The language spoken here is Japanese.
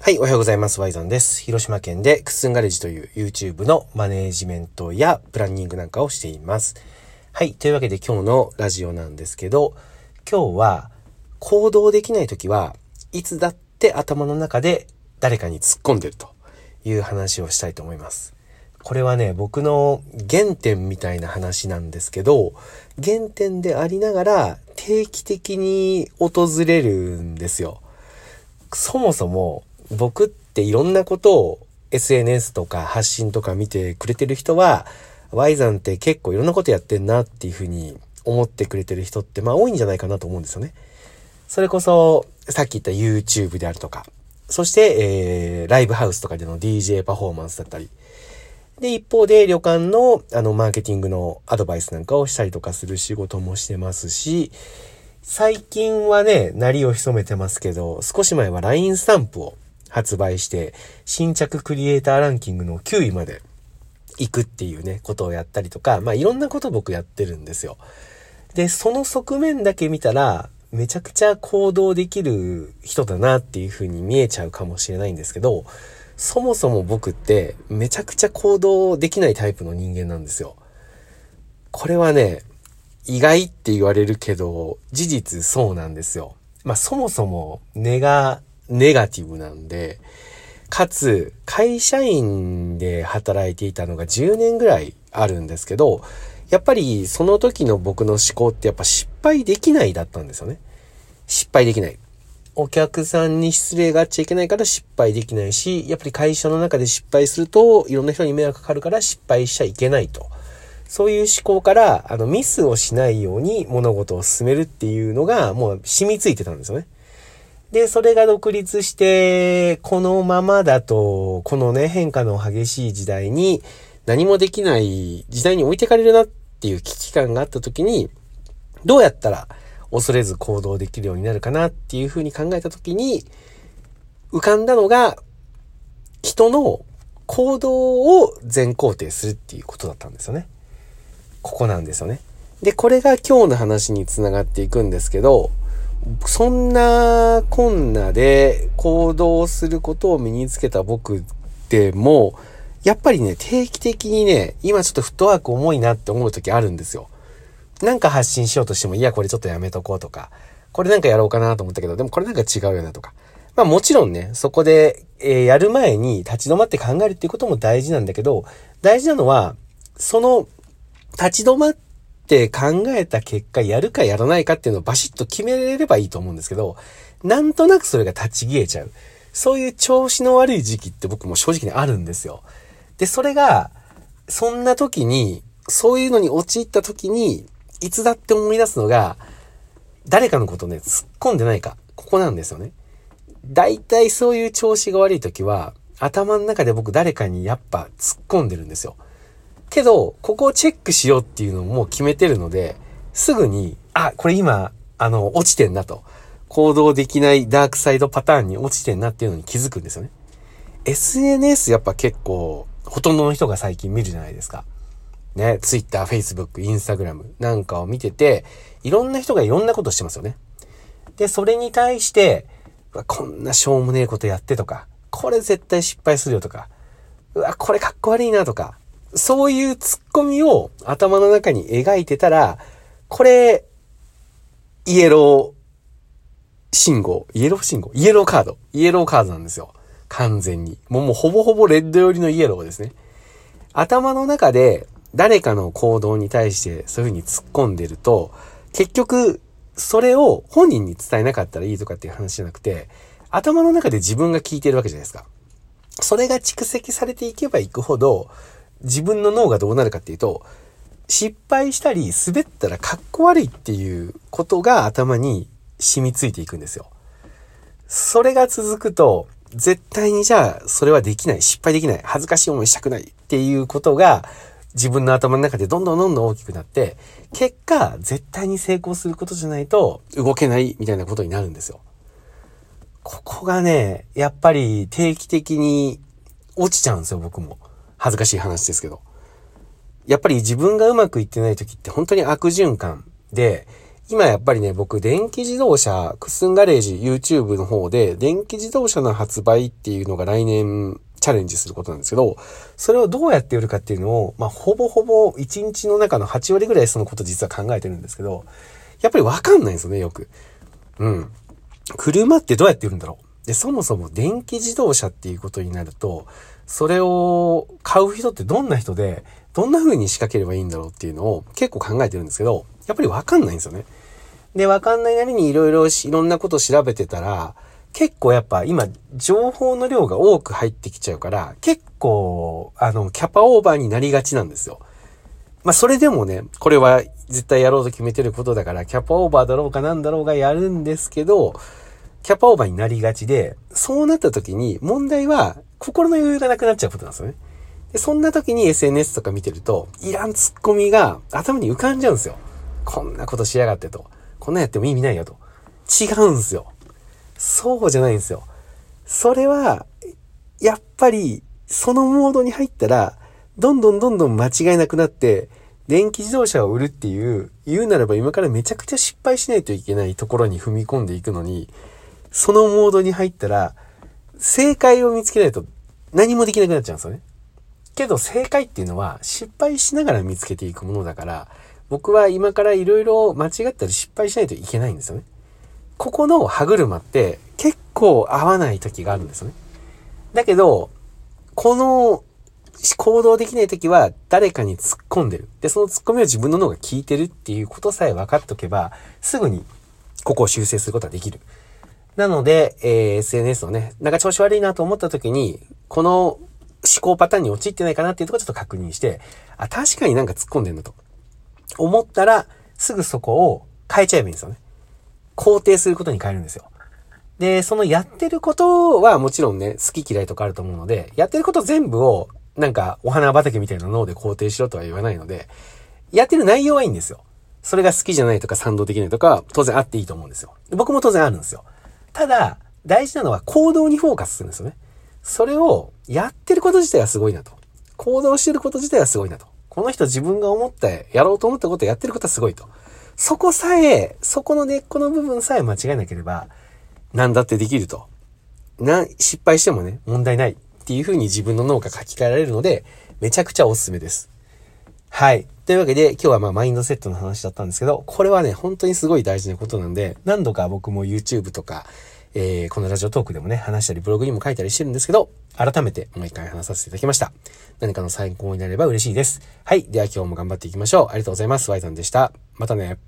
はい、おはようございます。ワイザンです。広島県でクッスンガレージという YouTube のマネージメントやプランニングなんかをしています。はい、というわけで今日のラジオなんですけど、今日は行動できない時はいつだって頭の中で誰かに突っ込んでるという話をしたいと思います。これはね、僕の原点みたいな話なんですけど、原点でありながら定期的に訪れるんですよ。そもそも僕っていろんなことを SNS とか発信とか見てくれてる人は、Y さんって結構いろんなことやってんなっていうふうに思ってくれてる人ってまあ多いんじゃないかなと思うんですよね。それこそ、さっき言った YouTube であるとか、そして、えー、ライブハウスとかでの DJ パフォーマンスだったり、で、一方で旅館の、あの、マーケティングのアドバイスなんかをしたりとかする仕事もしてますし、最近はね、なりを潜めてますけど、少し前は LINE スタンプを発売して、新着クリエイターランキングの9位まで行くっていうね、ことをやったりとか、まあいろんなこと僕やってるんですよ。で、その側面だけ見たら、めちゃくちゃ行動できる人だなっていう風に見えちゃうかもしれないんですけど、そもそも僕ってめちゃくちゃ行動できないタイプの人間なんですよ。これはね、意外って言われるけど、事実そうなんですよ。まあそもそも根がネガティブなんで、かつ、会社員で働いていたのが10年ぐらいあるんですけど、やっぱりその時の僕の思考ってやっぱ失敗できないだったんですよね。失敗できない。お客さんに失礼があっちゃいけないから失敗できないし、やっぱり会社の中で失敗するといろんな人に迷惑かかるから失敗しちゃいけないと。そういう思考から、あの、ミスをしないように物事を進めるっていうのがもう染みついてたんですよね。で、それが独立して、このままだと、このね、変化の激しい時代に、何もできない時代に置いてかれるなっていう危機感があった時に、どうやったら恐れず行動できるようになるかなっていうふうに考えた時に、浮かんだのが、人の行動を全肯定するっていうことだったんですよね。ここなんですよね。で、これが今日の話につながっていくんですけど、そんなこんなで行動することを身につけた僕でも、やっぱりね、定期的にね、今ちょっとフットワーク重いなって思う時あるんですよ。なんか発信しようとしても、いや、これちょっとやめとこうとか、これなんかやろうかなと思ったけど、でもこれなんか違うよなとか。まあもちろんね、そこで、えー、やる前に立ち止まって考えるっていうことも大事なんだけど、大事なのは、その、立ち止まってって考えた結果、やるかやらないかっていうのをバシッと決めれればいいと思うんですけど、なんとなくそれが立ち消えちゃう。そういう調子の悪い時期って僕も正直にあるんですよ。で、それが、そんな時に、そういうのに陥った時に、いつだって思い出すのが、誰かのことね、突っ込んでないか。ここなんですよね。大体そういう調子が悪い時は、頭の中で僕誰かにやっぱ突っ込んでるんですよ。けど、ここをチェックしようっていうのも決めてるので、すぐに、あ、これ今、あの、落ちてんなと。行動できないダークサイドパターンに落ちてんなっていうのに気づくんですよね。SNS やっぱ結構、ほとんどの人が最近見るじゃないですか。ね、Twitter、Facebook、Instagram なんかを見てて、いろんな人がいろんなことしてますよね。で、それに対して、こんなしょうもねえことやってとか、これ絶対失敗するよとか、うわ、これかっこ悪いなとか、そういうツッコミを頭の中に描いてたら、これ、イエロー信号、イエロー信号、イエローカード、イエローカードなんですよ。完全に。もうもうほぼほぼレッド寄りのイエローですね。頭の中で誰かの行動に対してそういう風に突っ込んでると、結局、それを本人に伝えなかったらいいとかっていう話じゃなくて、頭の中で自分が聞いてるわけじゃないですか。それが蓄積されていけばいくほど、自分の脳がどうなるかっていうと、失敗したり滑ったらかっこ悪いっていうことが頭に染みついていくんですよ。それが続くと、絶対にじゃあそれはできない、失敗できない、恥ずかしい思いしたくないっていうことが自分の頭の中でどんどんどんどん大きくなって、結果絶対に成功することじゃないと動けないみたいなことになるんですよ。ここがね、やっぱり定期的に落ちちゃうんですよ、僕も。恥ずかしい話ですけど。やっぱり自分がうまくいってない時って本当に悪循環で、今やっぱりね、僕、電気自動車、クスンガレージ YouTube の方で、電気自動車の発売っていうのが来年チャレンジすることなんですけど、それをどうやって売るかっていうのを、まあ、ほぼほぼ1日の中の8割ぐらいそのこと実は考えてるんですけど、やっぱりわかんないんですよね、よく。うん。車ってどうやって売るんだろう？で、そもそも電気自動車っていうことになると、それを買う人ってどんな人で、どんな風に仕掛ければいいんだろうっていうのを結構考えてるんですけど、やっぱりわかんないんですよね。で、わかんないなりにいろいろいろんなこと調べてたら、結構やっぱ今、情報の量が多く入ってきちゃうから、結構、あの、キャパオーバーになりがちなんですよ。まあ、それでもね、これは絶対やろうと決めてることだから、キャパオーバーだろうかなんだろうがやるんですけど、キャパオーバーになりがちで、そうなった時に問題は心の余裕がなくなっちゃうことなんですよね。で、そんな時に SNS とか見てると、いらんツッコミが頭に浮かんじゃうんですよ。こんなことしやがってと。こんなやっても意味ないよと。違うんですよ。そうじゃないんですよ。それは、やっぱり、そのモードに入ったら、どんどんどんどん間違いなくなって、電気自動車を売るっていう、言うならば今からめちゃくちゃ失敗しないといけないところに踏み込んでいくのに、そのモードに入ったら、正解を見つけないと何もできなくなっちゃうんですよね。けど正解っていうのは失敗しながら見つけていくものだから、僕は今から色々間違ったり失敗しないといけないんですよね。ここの歯車って結構合わない時があるんですよね。だけど、この行動できない時は誰かに突っ込んでる。で、その突っ込みを自分の脳が聞いてるっていうことさえ分かっとけば、すぐにここを修正することはできる。なので、えー、SNS のね、なんか調子悪いなと思った時に、この思考パターンに陥ってないかなっていうところちょっと確認して、あ、確かになんか突っ込んでんのと。思ったら、すぐそこを変えちゃえばいいんですよね。肯定することに変えるんですよ。で、そのやってることはもちろんね、好き嫌いとかあると思うので、やってること全部を、なんか、お花畑みたいな脳で肯定しろとは言わないので、やってる内容はいいんですよ。それが好きじゃないとか賛同できないとか、当然あっていいと思うんですよ。僕も当然あるんですよ。ただ、大事なのは行動にフォーカスするんですよね。それをやってること自体はすごいなと。行動してること自体はすごいなと。この人自分が思った、やろうと思ったことをやってることはすごいと。そこさえ、そこの根っこの部分さえ間違えなければ、何だってできると。な、失敗してもね、問題ないっていう風に自分の脳が書き換えられるので、めちゃくちゃおすすめです。はい。というわけで、今日はまあマインドセットの話だったんですけど、これはね、本当にすごい大事なことなんで、何度か僕も YouTube とか、えー、このラジオトークでもね、話したり、ブログにも書いたりしてるんですけど、改めてもう一回話させていただきました。何かの参考になれば嬉しいです。はい。では今日も頑張っていきましょう。ありがとうございます。ワイさんでした。またね。